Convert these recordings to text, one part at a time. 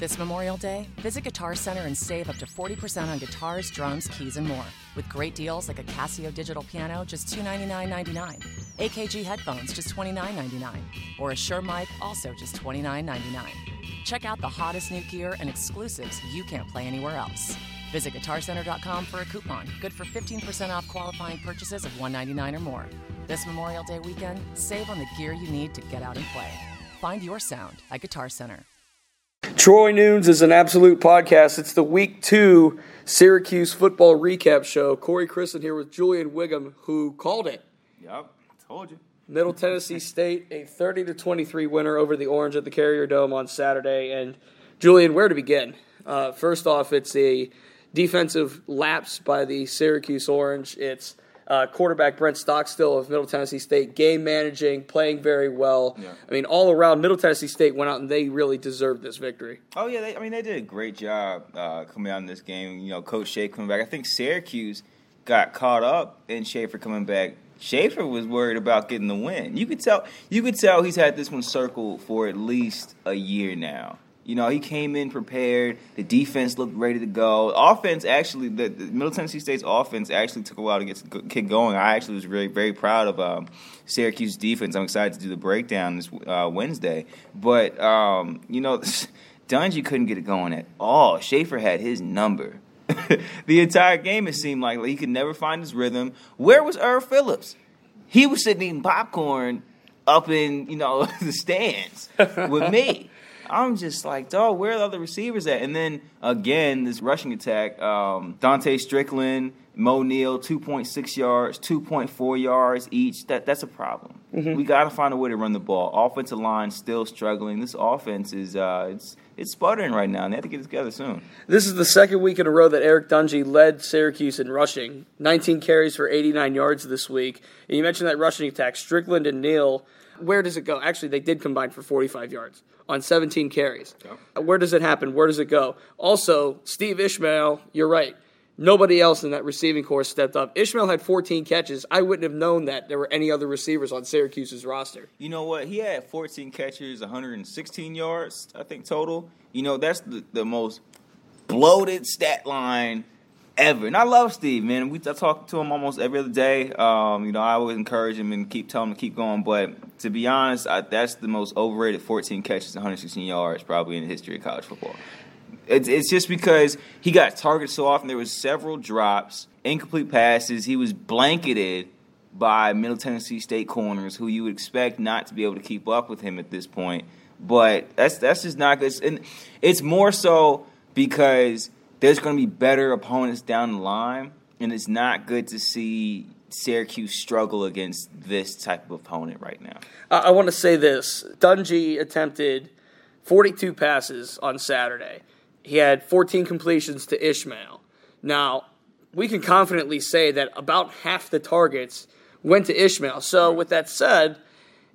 This Memorial Day, visit Guitar Center and save up to 40% on guitars, drums, keys, and more. With great deals like a Casio digital piano, just $299.99, AKG headphones, just $29.99, or a Shure mic, also just $29.99. Check out the hottest new gear and exclusives you can't play anywhere else. Visit GuitarCenter.com for a coupon, good for 15% off qualifying purchases of 199 or more. This Memorial Day weekend, save on the gear you need to get out and play. Find your sound at Guitar Center. Troy Nunes is an absolute podcast. It's the week two Syracuse football recap show. Corey Christen here with Julian Whigham, who called it. Yep, told you. Middle Tennessee State, a 30 to 23 winner over the Orange at the Carrier Dome on Saturday. And Julian, where to begin? Uh, first off, it's a defensive lapse by the Syracuse Orange. It's uh, quarterback Brent Stockstill of Middle Tennessee State, game managing, playing very well. Yeah. I mean, all around, Middle Tennessee State went out and they really deserved this victory. Oh yeah, they, I mean they did a great job uh, coming out in this game. You know, Coach Shea coming back. I think Syracuse got caught up in Shafer coming back. Shafer was worried about getting the win. You could tell. You could tell he's had this one circled for at least a year now. You know, he came in prepared. The defense looked ready to go. Offense actually, the, the Middle Tennessee State's offense actually took a while to get get going. I actually was very very proud of um, Syracuse defense. I'm excited to do the breakdown this uh, Wednesday. But um, you know, Dungey couldn't get it going at all. Shafer had his number. the entire game, it seemed like, like he could never find his rhythm. Where was Irv Philips? He was sitting eating popcorn up in you know the stands with me. I'm just like, dog, where are the other receivers at? And then again, this rushing attack, um, Dontae Strickland, Moe Neal, 2.6 yards, 2.4 yards each. That that's a problem. We got to find a way to run the ball. Offensive line still struggling. This offense is uh, it's it's sputtering right now, and they have to get it together soon. This is the second week in a row that Eric Dungey led Syracuse in rushing. 19 carries for 89 yards this week. And you mentioned that rushing attack. Strickland and Neal, where does it go? Actually, they did combine for 45 yards on 17 carries. Uh, where does it happen? Where does it go? Also, Steve Ishmael, you're right. Nobody else in that receiving corps stepped up. Ishmael had 14 catches. I wouldn't have known that there were any other receivers on Syracuse's roster. You know what? He had 14 catches, 116 yards, I think total. You know, that's the, the most bloated stat line ever. And I love Steve, man. We I talk to him almost every other day. Um, you know, I always encourage him and keep telling him to keep going. But to be honest, I, that's the most overrated 14 catches, 116 yards probably in the history of college football. It's, it's just because he got targeted so often. There was several drops, incomplete passes. He was blanketed by Middle Tennessee State corners, who you would expect not to be able to keep up with him at this point. But that's that's just not good. And it's more so because there's going to be better opponents down the line, and it's not good to see Syracuse struggle against this type of opponent right now. I, I want to say this: Dungey attempted 42 passes on Saturday. He had 14 completions to Ishmael. Now, we can confidently say that about half the targets went to Ishmael. So, with that said,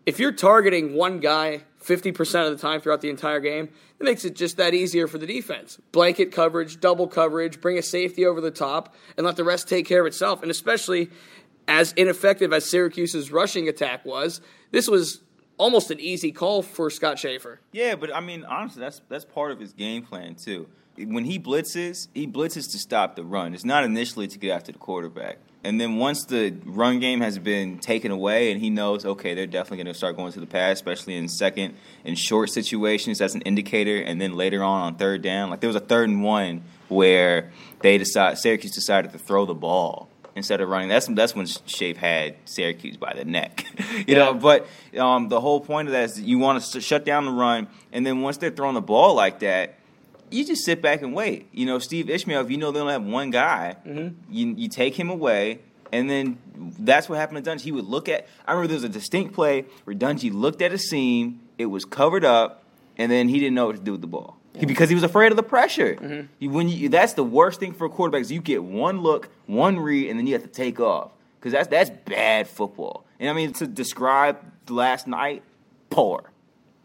if you're targeting one guy 50% of the time throughout the entire game, it makes it just that easier for the defense. Blanket coverage, double coverage, bring a safety over the top, and let the rest take care of itself. And especially as ineffective as Syracuse's rushing attack was, this was almost an easy call for Scott Shafer. Yeah, but I mean, honestly, that's that's part of his game plan too. When he blitzes, he blitzes to stop the run. It's not initially to get after the quarterback. And then once the run game has been taken away, and he knows, okay, they're definitely going to start going to the pass, especially in second and short situations. That's an indicator. And then later on on third down, like there was a third and one where they decide Syracuse decided to throw the ball instead of running. That's that's when Shape had Syracuse by the neck, you know. But um, the whole point of that is that you want to shut down the run, and then once they're throwing the ball like that, you just sit back and wait. You know, Steve Ishmael, if you know they only have one guy, Mm-hmm. you you take him away. And then that's what happened to Dungey. He would look at. I remember there was a distinct play where Dungey looked at a seam. It was covered up, and then he didn't know what to do with the ball He- because he was afraid of the pressure. Mm-hmm. When you, that's the worst thing for quarterbacks. you get one look, one read, and then you have to take off because that's that's bad football. And I mean to describe last night, poor,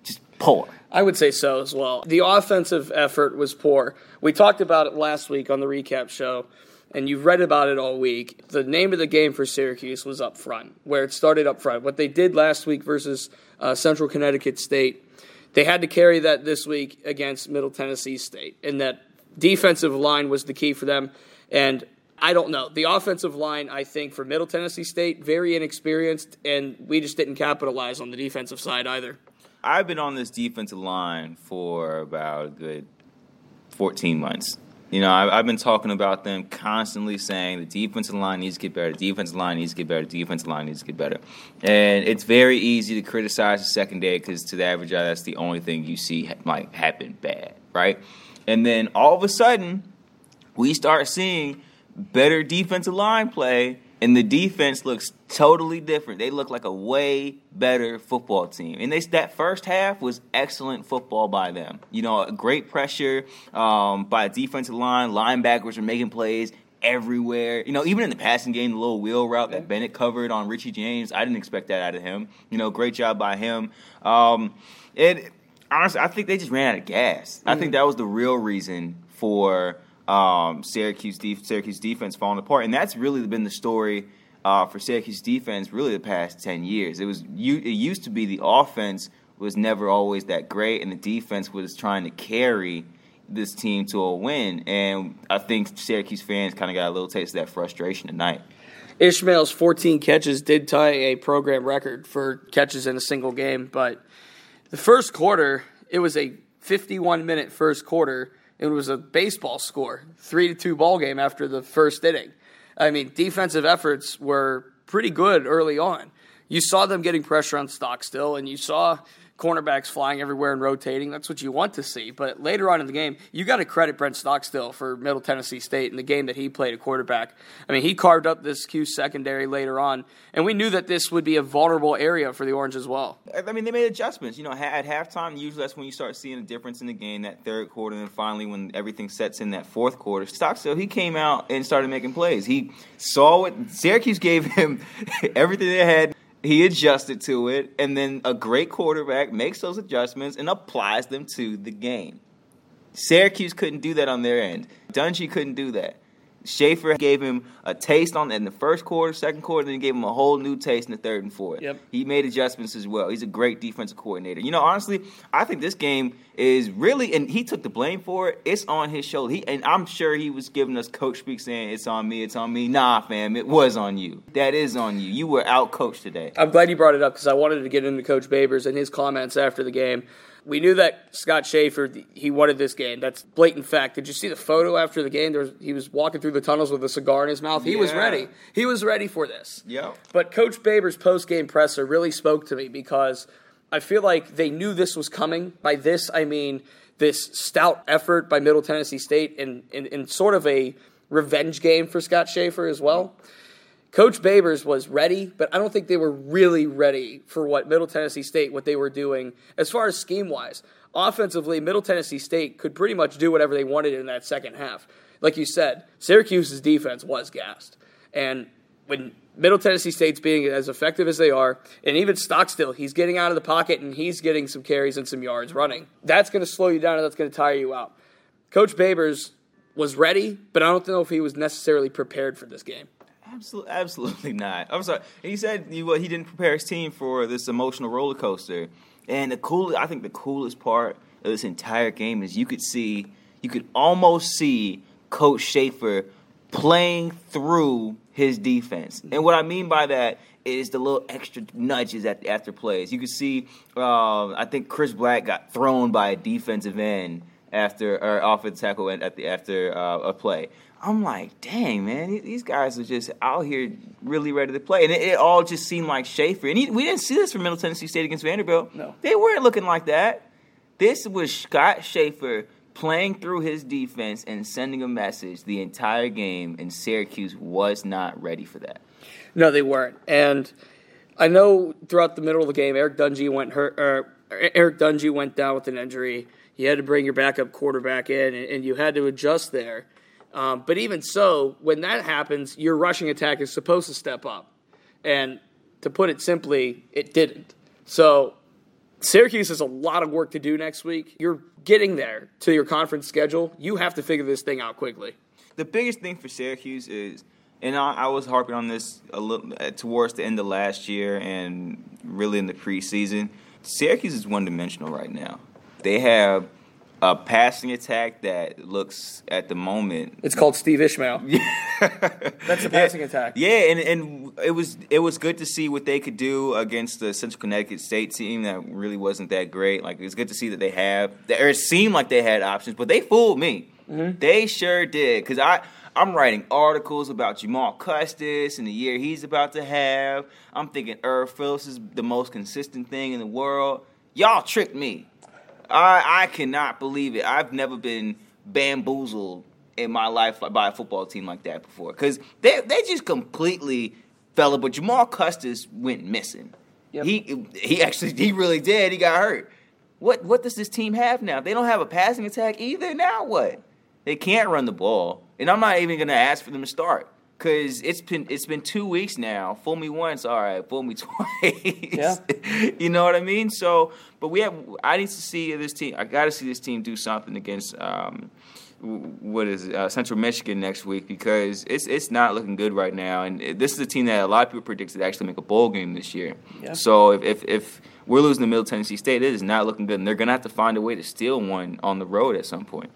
just poor. I would say so as well. The offensive effort was poor. We talked about it last week on the recap show, and you've read about it all week. The name of the game for Syracuse was up front, where it started up front. What they did last week versus uh, Central Connecticut State, They had to carry that this week against Middle Tennessee State, and that defensive line was the key for them. And I don't know. The offensive line, I think, for Middle Tennessee State, very inexperienced, and we just didn't capitalize on the defensive side either. I've been on this defensive line for about a good 14 months. You know, I've, I've, been talking about them constantly saying the defensive line needs to get better, the defensive line needs to get better, the defensive line needs to get better. And it's very easy to criticize the secondary because to the average eye, that's the only thing you see like happen bad, right? And then all of a sudden, we start seeing better defensive line play and the defense looks totally different. They look like a way better football team. And they, that first half was excellent football by them. You know, great pressure um, by defensive line. Linebackers were making plays everywhere. You know, even in the passing game, the little wheel route that Bennett covered on Richie James, I didn't expect that out of him. You know, great job by him. Um, and honestly, I think they just ran out of gas. Mm-hmm. I think mm-hmm. that was the real reason for – um, Syracuse def- Syracuse defense falling apart, and that's really been the story uh, for Syracuse defense really the past ten years. It was it used to be the offense was never always that great, and the defense was trying to carry this team to a win. And I think Syracuse fans kind of got a little taste of that frustration tonight. Ishmael's 14 catches did tie a program record for catches in a single game, but the first quarter, it was a 51 minute first quarter it was a baseball score, three to two ball game after the first inning. I mean, defensive efforts were pretty good early on. You saw them getting pressure on Stockstill, and you saw cornerbacks flying everywhere and rotating. That's what you want to see. But later on in the game, you got to credit Brent Stockstill for Middle Tennessee State in the game that he played at quarterback. I mean, he carved up this Q secondary later on, and we knew that this would be a vulnerable area for the Orange as well. I mean, they made adjustments. You know, at halftime, usually that's when you start seeing a difference in the game, that third quarter, and then finally when everything sets in that fourth quarter. Stockstill, he came out and started making plays. He saw what Syracuse gave him everything they had he adjusted to it, and then a great quarterback makes those adjustments and applies them to the game. Syracuse couldn't do that on their end. Dungey couldn't do that. Shafer gave him a taste on in the first quarter, second quarter, then he gave him a whole new taste in the third and fourth. Yep. He made adjustments as well. He's a great defensive coordinator. You know, honestly, I think this game is really, and he took the blame for it. It's on his shoulder. He, and I'm sure he was giving us coach speak saying, "It's on me. It's on me." Nah, fam, it was on you. That is on you. You were out coached today. I'm glad you brought it up because I wanted to get into Coach Babers and his comments after the game. We knew that Scott Shafer he wanted this game. That's blatant fact. Did you see the photo after the game? There was, he was walking through the tunnels with a cigar in his mouth. He yeah. was ready. He was ready for this. Yeah. But Coach Babers' post game presser really spoke to me because I feel like they knew this was coming. By this, I mean this stout effort by Middle Tennessee State and in sort of a revenge game for Scott Shafer as well. Coach Babers was ready, but I don't think they were really ready for what Middle Tennessee State, what they were doing as far as scheme wise. Offensively, Middle Tennessee State could pretty much do whatever they wanted in that second half. Like you said, Syracuse's defense was gassed. And when Middle Tennessee State's being as effective as they are, and even Stockstill, he's getting out of the pocket and he's getting some carries and some yards running. That's going to slow you down and that's going to tire you out. Coach Babers was ready, but I don't know if he was necessarily prepared for this game. Absolutely, absolutely not. I'm sorry. He said he, well, he didn't prepare his team for this emotional roller coaster. And the cool, I think the coolest part of this entire game is you could see, you could almost see Coach Shafer playing through his defense. And what I mean by that is the little extra nudges at after plays. You could see, uh, I think Chris Black got thrown by a defensive end after or offensive tackle at the after uh, a play. I'm like, dang, man, these guys are just out here really ready to play. And it, it all just seemed like Shafer. And he, we didn't see this from Middle Tennessee State against Vanderbilt. No. They weren't looking like that. This was Scott Shafer playing through his defense and sending a message the entire game, and Syracuse was not ready for that. No, they weren't. And I know throughout the middle of the game, Eric Dungey went hurt. Er, Eric Dungey went down with an injury. You had to bring your backup quarterback in, and you had to adjust there. Um, but even so, when that happens, your rushing attack is supposed to step up. And to put it simply, it didn't. So Syracuse has a lot of work to do next week. You're getting there to your conference schedule. You have to figure this thing out quickly. The biggest thing for Syracuse is, and I, I was harping on this a little uh, towards the end of last year and really in the preseason, Syracuse is one dimensional right now. They have a passing attack that looks at the moment. It's called Steve Ishmael. That's a passing yeah, attack. Yeah, and and it was it was good to see what they could do against the Central Connecticut State team that really wasn't that great. Like it was good to see that they have, or it seemed like they had options, but they fooled me. Mm-hmm. They sure did, because I. I'm writing articles about Jamal Custis and the year he's about to have. I'm thinking Irv Philips is the most consistent thing in the world. Y'all tricked me. I I cannot believe it. I've never been bamboozled in my life by a football team like that before because they they just completely fell. But Jamal Custis went missing. Yep. He he actually he really did. He got hurt. What what does this team have now? They don't have a passing attack either. Now what? They can't run the ball, and I'm not even going to ask for them to start because it's been it's been two weeks now. Fool me once, all right. Fool me twice. Yeah. you know what I mean? So, but we have. I need to see this team. I got to see this team do something against. Um, what is it, uh, Central Michigan next week because it's it's not looking good right now, and this is a team that a lot of people predicted to actually make a bowl game this year. Yeah. So if, if, if we're losing to Middle Tennessee State, it is not looking good, and they're gonna have to find a way to steal one on the road at some point.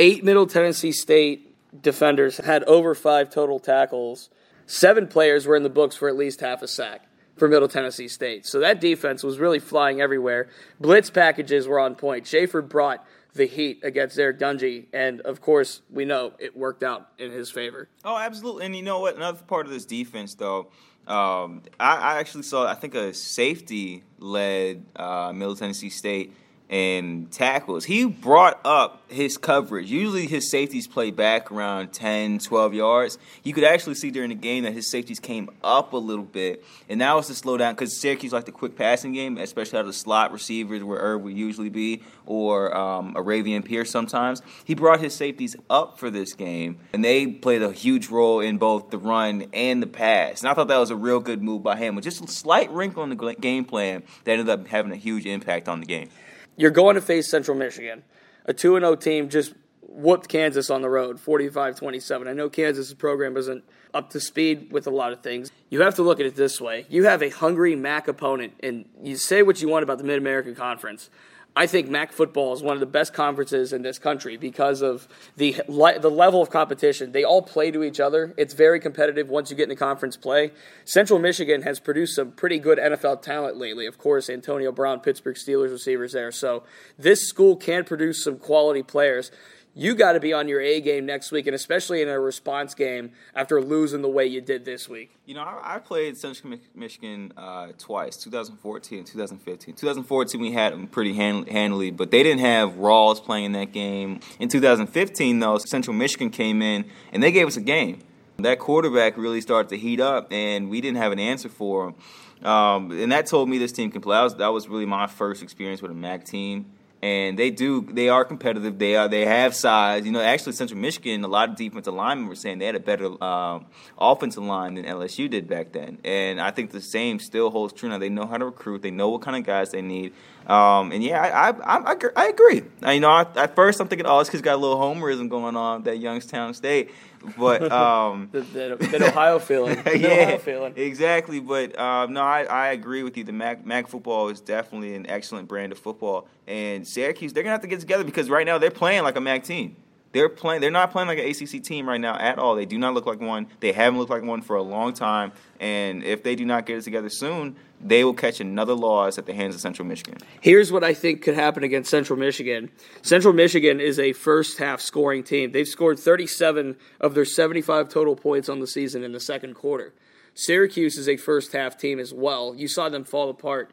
Eight Middle Tennessee State defenders had over five total tackles. Seven players were in the books for at least half a sack for Middle Tennessee State. So that defense was really flying everywhere. Blitz packages were on point. Shafer brought the heat against Eric Dungey, and of course, we know it worked out in his favor. Oh, absolutely. And you know what? Another part of this defense, though, um, I, I, actually saw, I think, a safety led uh, Middle Tennessee State and tackles. He brought up his coverage. Usually his safeties play back around 10, 12 yards. You could actually see during the game that his safeties came up a little bit. And that was to slow down because Syracuse like the quick passing game, especially out of the slot receivers where Irv would usually be or um, Aravian Pierce sometimes. He brought his safeties up for this game, and they played a huge role in both the run and the pass. And I thought that was a real good move by him with just a slight wrinkle in the game plan that ended up having a huge impact on the game you're going to face Central Michigan, a 2 0 team just whooped Kansas on the road 45 27. I know Kansas' program isn't up to speed with a lot of things. You have to look at it this way you have a hungry MAC opponent, and you say what you want about the Mid American Conference. I think MAC football is one of the best conferences in this country because of the the level of competition. They all play to each other. It's very competitive once you get into conference play. Central Michigan has produced some pretty good NFL talent lately. Of course, Antonio Brown, Pittsburgh Steelers receivers there. So this school can produce some quality players you got to be on your A game next week, and especially in a response game after losing the way you did this week. You know, I, I played Central Michigan uh, twice, 2014 and 2015. 2014, we had them pretty hand- handily, but they didn't have Rawls playing in that game. In 2015, though, Central Michigan came in and they gave us a game. That quarterback really started to heat up, and we didn't have an answer for him. Um, and that told me this team can play. That was, that was really my first experience with a MAC team and they do they are competitive. They are they have size. You know, actually, Central Michigan, a lot of defensive linemen were saying they had a better um, offensive line than LSU did back then, and I think the same still holds true now. They know how to recruit. They know what kind of guys they need. Um, and yeah, I I, I, I agree. I, you know, I, at first I'm thinking, oh, this kid's got a little homerism going on that Youngstown State, but um, that, that, Ohio feeling, that yeah, Ohio feeling. exactly. But um, no, I, I agree with you. The MAC MAC football is definitely an excellent brand of football, and Syracuse they're gonna have to get together because right now they're playing like a MAC team. They're playing. They're not playing like an ACC team right now at all. They do not look like one. They haven't looked like one for a long time. And if they do not get it together soon, they will catch another loss at the hands of Central Michigan. Here's what I think could happen against Central Michigan. Central Michigan is a first half scoring team. They've scored 37 of their 75 total points on the season in the second quarter. Syracuse is a first half team as well. You saw them fall apart.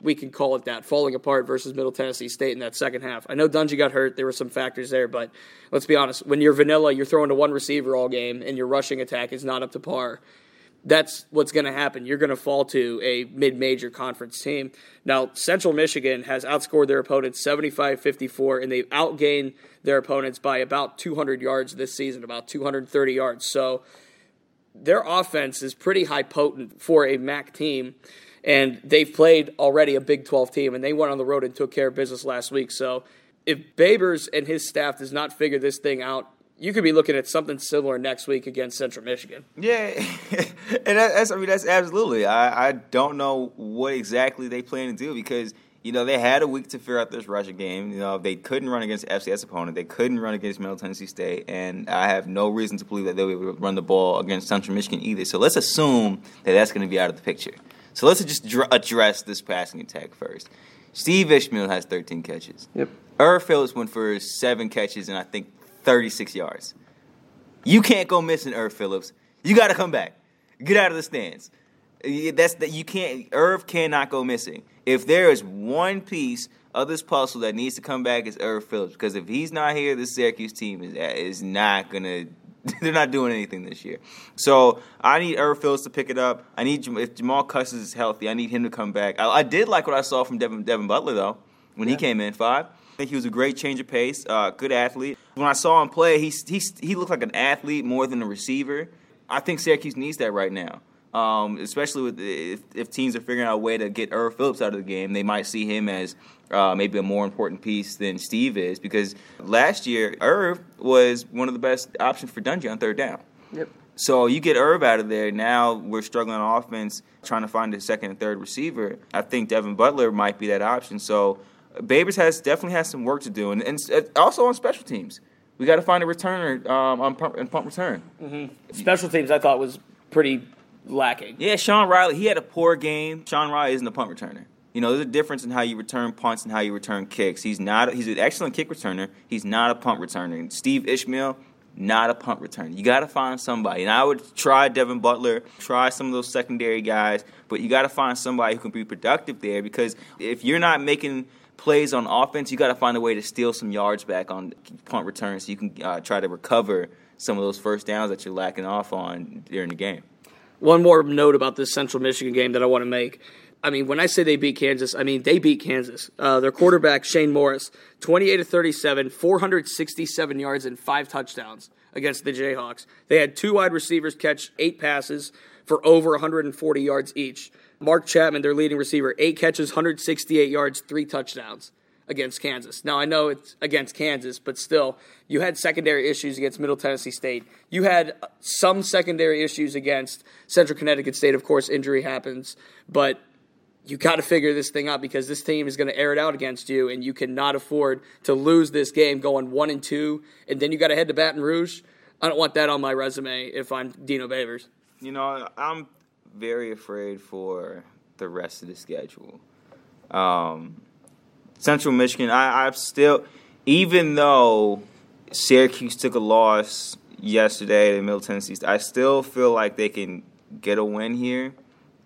We can call it that, falling apart versus Middle Tennessee State in that second half. I know Dungey got hurt. There were some factors there, but let's be honest. When you're vanilla, you're throwing to one receiver all game, and your rushing attack is not up to par. That's what's going to happen. You're going to fall to a mid major conference team. Now, Central Michigan has outscored their opponents 75 54, and they've outgained their opponents by about 200 yards this season, about 230 yards. So, their offense is pretty high potent for a MAC team, and they've played already a Big 12 team, and they went on the road and took care of business last week. So if Babers and his staff does not figure this thing out, you could be looking at something similar next week against Central Michigan. Yeah, and that's I mean that's absolutely. I I don't know what exactly they plan to do because you know, they had a week to figure out this Russia game. You know, they couldn't run against FCS opponent. They couldn't run against Middle Tennessee State, and I have no reason to believe that they'll be able to run the ball against Central Michigan either. So let's assume that that's going to be out of the picture. So let's just dr- address this passing attack first. Steve Ishmael has 13 catches. Yep. Irv Philips went for seven catches and I think 36 yards. You can't go missing, Irv Philips. You got to come back. Get out of the stands. That's that you can't. Irv cannot go missing. If there is one piece of this puzzle that needs to come back, is Irv Philips. Because if he's not here, the Syracuse team is is not gonna. They're not doing anything this year. So I need Irv Philips to pick it up. I need if Jamal Custis is healthy, I need him to come back. I, I did like what I saw from Devin, Devin Butler though when yeah. he came in five. I think he was a great change of pace, uh, good athlete. When I saw him play, he, he, he looked like an athlete more than a receiver. I think Syracuse needs that right now. Um, especially with if, if, teams are figuring out a way to get Irv Philips out of the game, they might see him as uh, maybe a more important piece than Steve is because last year Irv was one of the best options for Dungey on third down. Yep. So you get Irv out of there. Now we're struggling on offense, trying to find a second and third receiver. I think Devin Butler might be that option. So Babers has definitely has some work to do, and, and also on special teams. We got to find a returner um, on pump, and pump return. Mm-hmm. Special teams, I thought was pretty lacking. Yeah, Sean Riley, he had a poor game. Sean Riley isn't a punt returner. You know, there's a difference in how you return punts and how you return kicks. He's not. He's an excellent kick returner. He's not a punt returner. Steve Ishmael, not a punt returner. You got to find somebody. And I would try Devin Butler, try some of those secondary guys, but you got to find somebody who can be productive there because if you're not making plays on offense, you got to find a way to steal some yards back on punt returns so you can uh, try to recover some of those first downs that you're lacking off on during the game. One more note about this Central Michigan game that I want to make. I mean, when I say they beat Kansas, I mean they beat Kansas. Uh, their quarterback Shane Morris, twenty-eight to thirty-seven, four hundred sixty-seven yards and five touchdowns against the Jayhawks. They had two wide receivers catch eight passes for over 140 yards each. Mark Chapman, their leading receiver, eight catches, 168 yards, three touchdowns against Kansas. Now I know it's against Kansas, but still, you had secondary issues against Middle Tennessee State. You had some secondary issues against Central Connecticut State. Of course, injury happens, but you got to figure this thing out because this team is going to air it out against you, and you cannot afford to lose this game going one and two, and then you got to head to Baton Rouge. I don't want that on my resume if I'm Dino Babers. You know, I'm very afraid for the rest of the schedule. Um, Central Michigan, I, I've still, even though Syracuse took a loss yesterday to Middle Tennessee, I still feel like they can get a win here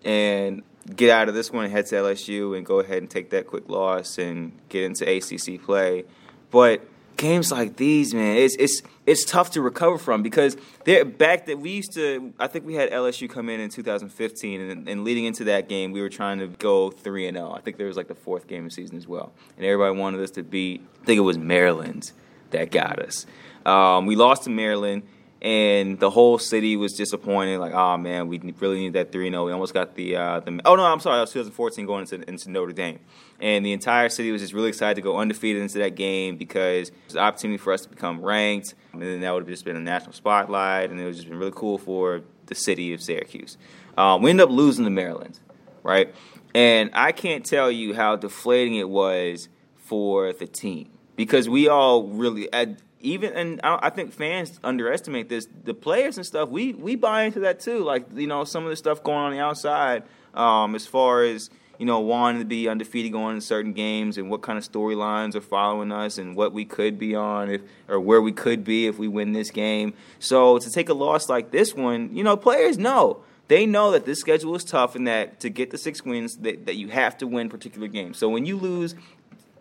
and get out of this one and head to LSU and go ahead and take that quick loss and get into ACC play. But games like these, man, it's it's it's tough to recover from because they're back that we used to. I think we had LSU come in in 2015, and, and leading into that game, we were trying to go three and zero. Oh. I think there was like the fourth game of the season as well, and everybody wanted us to beat. I think it was Maryland that got us. Um, we lost to Maryland and the whole city was disappointed. Like, oh man, we really need that three 0 We almost got the uh, the. Oh no, I'm sorry, that was 2014 going into, into Notre Dame, and the entire city was just really excited to go undefeated into that game because it was an opportunity for us to become ranked, and then that would have just been a national spotlight, and it was just been really cool for the city of Syracuse. Um, we ended up losing to Maryland, right? And I can't tell you how deflating it was for the team because we all really. At, even and I, think fans underestimate this. The players and stuff, we we buy into that too. Like you know, some of the stuff going on the outside, um, as far as you know, wanting to be undefeated going in certain games, and what kind of storylines are following us, and what we could be on, if or where we could be if we win this game. So to take a loss like this one, you know, players know they know that this schedule is tough and that to get the six wins that, that you have to win particular games. So when you lose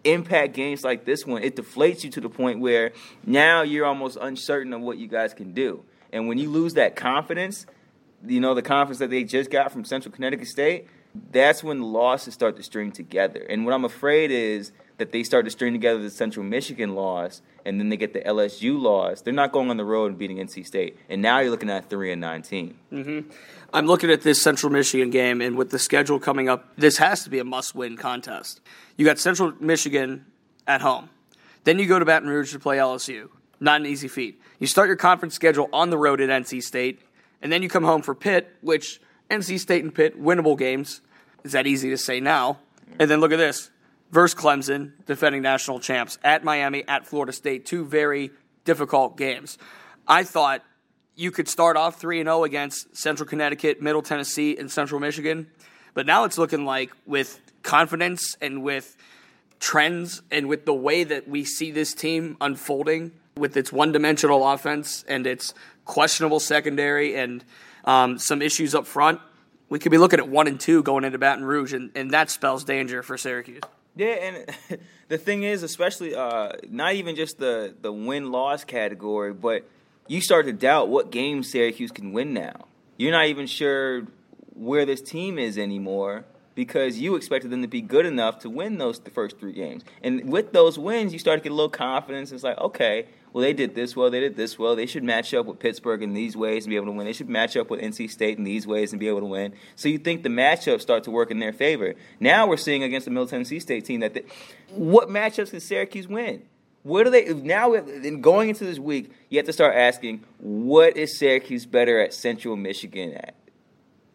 impact games like this one, it deflates you to the point where now you're almost uncertain of what you guys can do. And when you lose that confidence, you know, the confidence that they just got from Central Connecticut State, that's when losses start to string together. And what I'm afraid is that they start to string together the Central Michigan loss, and then they get the LSU loss. They're not going on the road and beating NC State, and now you're looking at three and 19. Mm-hmm. I'm looking at this Central Michigan game, and with the schedule coming up, this has to be a must-win contest. You got Central Michigan at home, then you go to Baton Rouge to play LSU. Not an easy feat. You start your conference schedule on the road at NC State, and then you come home for Pitt, which NC State and Pitt winnable games. Is that easy to say now? And then look at this: versus Clemson, defending national champs, at Miami, at Florida State, two very difficult games. I thought you could start off 3 0 against Central Connecticut, Middle Tennessee, and Central Michigan. But now it's looking like with confidence and with trends and with the way that we see this team unfolding with its one dimensional offense and its questionable secondary and um, some issues up front, we could be looking at one and two going into Baton Rouge, and, and that spells danger for Syracuse. Yeah, and the thing is, especially uh, not even just the the win loss category, but you start to doubt what games Syracuse can win now. You're not even sure where this team is anymore because you expected them to be good enough to win those the first three games. And with those wins, you start to get a little confidence. It's like, okay, well, they did this well, they did this well. They should match up with Pittsburgh in these ways and be able to win. They should match up with NC State in these ways and be able to win. So you think the matchups start to work in their favor. Now we're seeing against the Middle Tennessee State team that they, what matchups can Syracuse win? What do they now? In going into this week, you have to start asking, what is Syracuse better at Central Michigan at?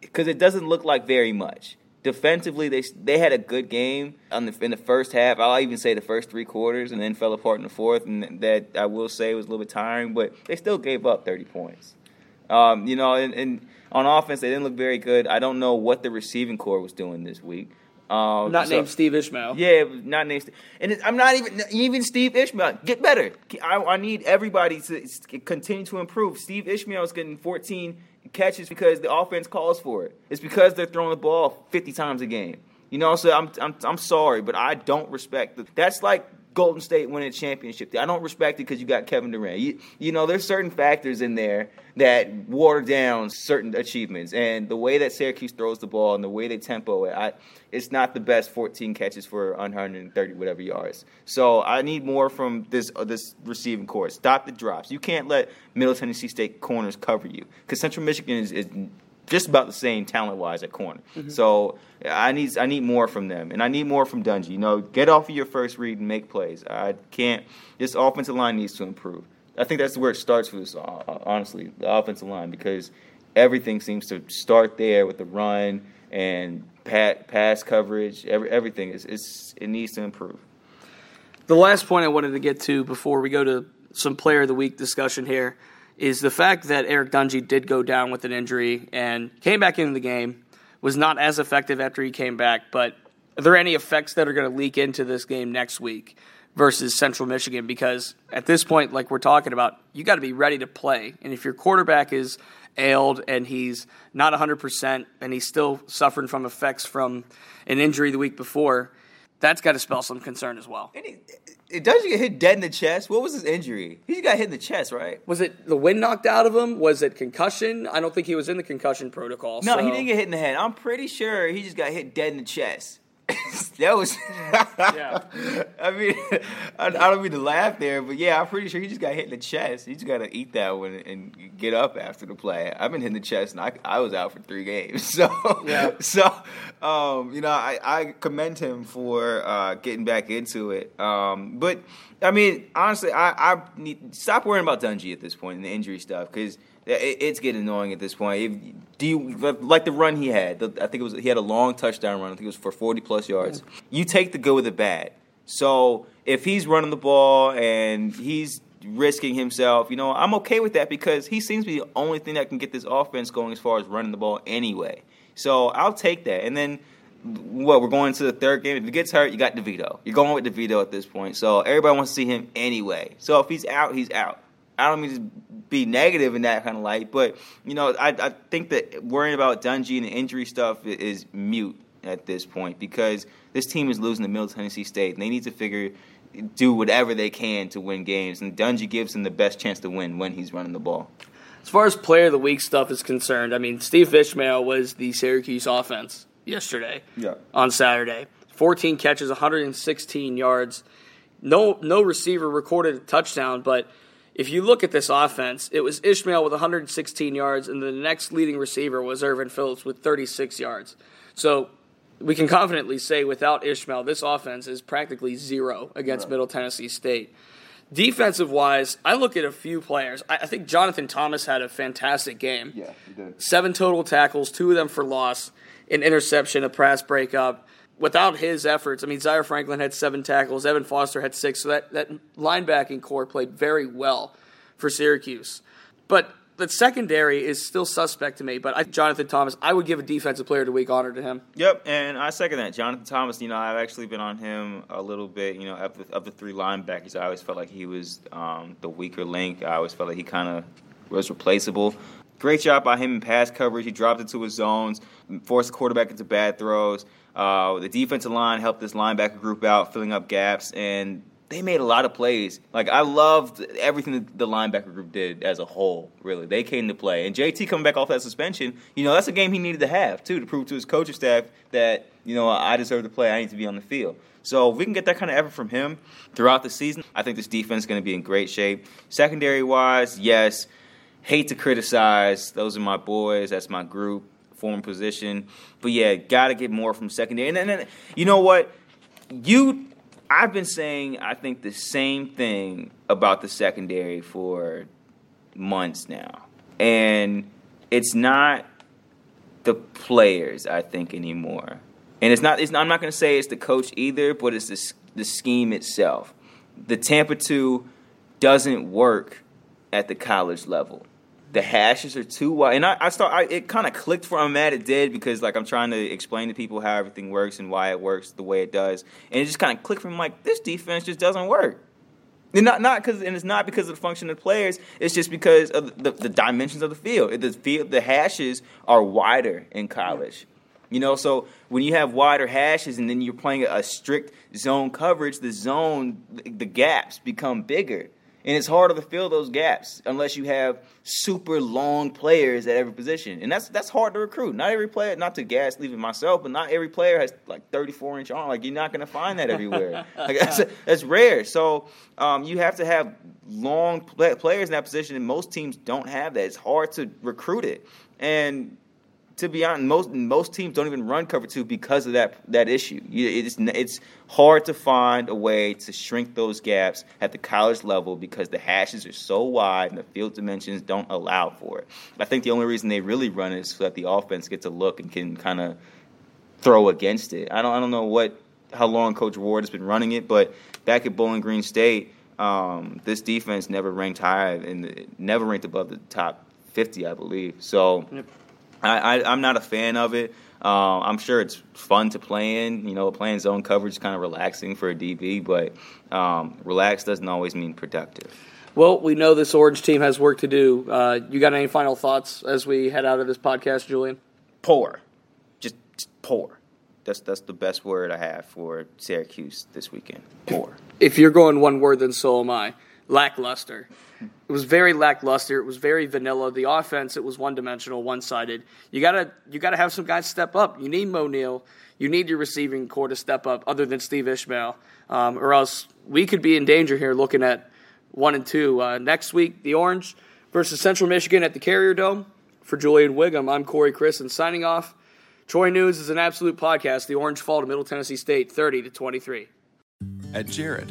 Because it doesn't look like very much defensively, they they had a good game the, in the first half. I'll even say the first three quarters, and then fell apart in the fourth. And that I will say was a little bit tiring, but they still gave up 30 points. Um, you know, and, and, on offense, they didn't look very good. I don't know what the receiving core was doing this week. Um, not so, named Steve Ishmael. Yeah, not named. And I'm not even even Steve Ishmael. Get better. I, I need everybody to continue to improve. Steve Ishmael is getting 14 catches because the offense calls for it. It's because they're throwing the ball 50 times a game. You know, so I'm I'm I'm sorry, but I don't respect the, that's like Golden State winning a championship. I don't respect it because you got Kevin Durant. You, you know, there's certain factors in there that water down certain achievements. And the way that Syracuse throws the ball and the way they tempo it, I, it's not the best 14 catches for 130 whatever yards. So I need more from this uh, this receiving core. Stop the drops. You can't let Middle Tennessee State corners cover you because Central Michigan is, is just about the same talent wise at corner. Mm-hmm. So I need I need more from them, and I need more from Dungey. You know, get off of your first read and make plays. I can't. This offensive line needs to improve. I think that's where it starts for this. Uh, uh, honestly, the offensive line because everything seems to start there with the run and pat, pass coverage. Every, everything is, is it needs to improve. The last point I wanted to get to before we go to some player of the week discussion here is the fact that Eric Dungey did go down with an injury and came back into the game, was not as effective after he came back, but are there any effects that are going to leak into this game next week versus Central Michigan? Because at this point, like we're talking about, you got to be ready to play. And if your quarterback is ailed and he's not 100% and he's still suffering from effects from an injury the week before, that's got to spell some concern as well. It does he get hit dead in the chest. What was his injury? He just got hit in the chest, right? Was it the wind knocked out of him? Was it concussion? I don't think he was in the concussion protocol. No, so. he didn't get hit in the head. I'm pretty sure he just got hit dead in the chest. that was. yeah. I mean, I, I, don't mean to laugh there, but yeah, I'm pretty sure he just got hit in the chest. He just got to eat that one and get up after the play. I've been hit in the chest, and I, I was out for three games. So, yeah. so um, you know, I, I commend him for uh, getting back into it. Um, but I mean, honestly, I, I need stop worrying about Dungey at this point and the injury stuff because it's getting annoying at this point. If, do you like the run he had? The, I think it was he had a long touchdown run. I think it was for forty plus yards. You take the good with the bad. So if he's running the ball and he's risking himself, you know, I'm okay with that because he seems to be the only thing that can get this offense going as far as running the ball anyway. So I'll take that. And then what we're going to the third game. If he gets hurt, you got DeVito. You're going with DeVito at this point. So everybody wants to see him anyway. So if he's out, he's out. I don't mean to be negative in that kind of light, but you know, I, I think that worrying about Dungey and the injury stuff is mute at this point because this team is losing to Middle Tennessee State, and they need to figure do whatever they can to win games. And Dungey gives them the best chance to win when he's running the ball. As far as player of the week stuff is concerned, I mean, Steve Ishmael was the Syracuse offense yesterday. Yeah. On Saturday, 14 catches, 116 yards. No, no receiver recorded a touchdown, but if you look at this offense, it was Ishmael with 116 yards, and the next leading receiver was Ervin Philips with 36 yards. So we can confidently say without Ishmael, this offense is practically zero against right. Middle Tennessee State. Defensive wise, I look at a few players. I, I, think Jonathan Thomas had a fantastic game. Yeah, he did. Seven total tackles, two of them for loss, an interception, a pass breakup. Without his efforts, I mean, Zaire Franklin had seven tackles, Evan Foster had six, so that, that linebacking core played very well for Syracuse. But the secondary is still suspect to me, but I, Jonathan Thomas, I would give a defensive player of the week honor to him. Yep, and I second that. Jonathan Thomas, you know, I've actually been on him a little bit. You know, of the, of the three linebackers, I always felt like he was um, the weaker link. I always felt like he kind of was replaceable. Great job by him in pass coverage. He dropped into his zones, forced the quarterback into bad throws. Uh, the defensive line helped this linebacker group out, filling up gaps, and they made a lot of plays. Like I loved everything that the linebacker group did as a whole. Really, they came to play. And JT coming back off that suspension, you know, that's a game he needed to have too to prove to his coaching staff that you know I deserve to play. I need to be on the field. So if we can get that kind of effort from him throughout the season, I think this defense is going to be in great shape. Secondary wise, yes. Hate to criticize. Those are my boys. That's my group. Form position. But yeah, got to get more from secondary. And then, you know what? You I've been saying I think the same thing about the secondary for months now. And it's not the players, I think, anymore. And it's not, it's not I'm not going to say it's the coach either, but it's the, the scheme itself. The Tampa 2 doesn't work at the college level the hashes are too wide. And I, I start, I, it kind of clicked for I'm mad it did because like I'm trying to explain to people how everything works and why it works the way it does, and it just kind of clicked for me like this defense just doesn't work. And not not because and it's not because of the function of the players. It's just because of the, the dimensions of the field. The field, the hashes are wider in college. You know, so when you have wider hashes and then you're playing a strict zone coverage, the zone, the gaps become bigger and it's harder to fill those gaps unless you have super long players at every position, and that's that's hard to recruit. Not every player, not to gas leaving myself, but not every player has like 34 inch arm. Like you're not going to find that everywhere. like that's, that's rare. So um, you have to have long play- players in that position, and most teams don't have that. It's hard to recruit it, and to be honest, most most teams don't even run cover two because of that that issue. It's it's hard to find a way to shrink those gaps at the college level because the hashes are so wide and the field dimensions don't allow for it. I think the only reason they really run it is so that the offense gets a look and can kind of throw against it. I don't I don't know what how long Coach Ward has been running it, but back at Bowling Green State, um, this defense never ranked high and never ranked above the top 50, I believe. So. Yep I, I, am not a fan of it. Uh, I'm sure it's fun to play in. You know, playing zone coverage is kind of relaxing for a DB, but um, relax doesn't always mean productive. Well, we know this Orange team has work to do. Uh, you got any final thoughts as we head out of this podcast, Julian? Poor, just, just poor. That's that's the best word I have for Syracuse this weekend. Poor. If you're going one word, then so am I. Lackluster. It was very lackluster. It was very vanilla. The offense, it was one dimensional, one sided. You gotta you gotta have some guys step up. You need Neal. You need your receiving core to step up, other than Steve Ishmael, um, or else we could be in danger here. Looking at one and two uh, next week, the Orange versus Central Michigan at the Carrier Dome. For Julian Whigham, I'm Corey Chris, and signing off. Troy Nunes is an absolute podcast. The Orange fall to Middle Tennessee State, 30 to 23. At Jared,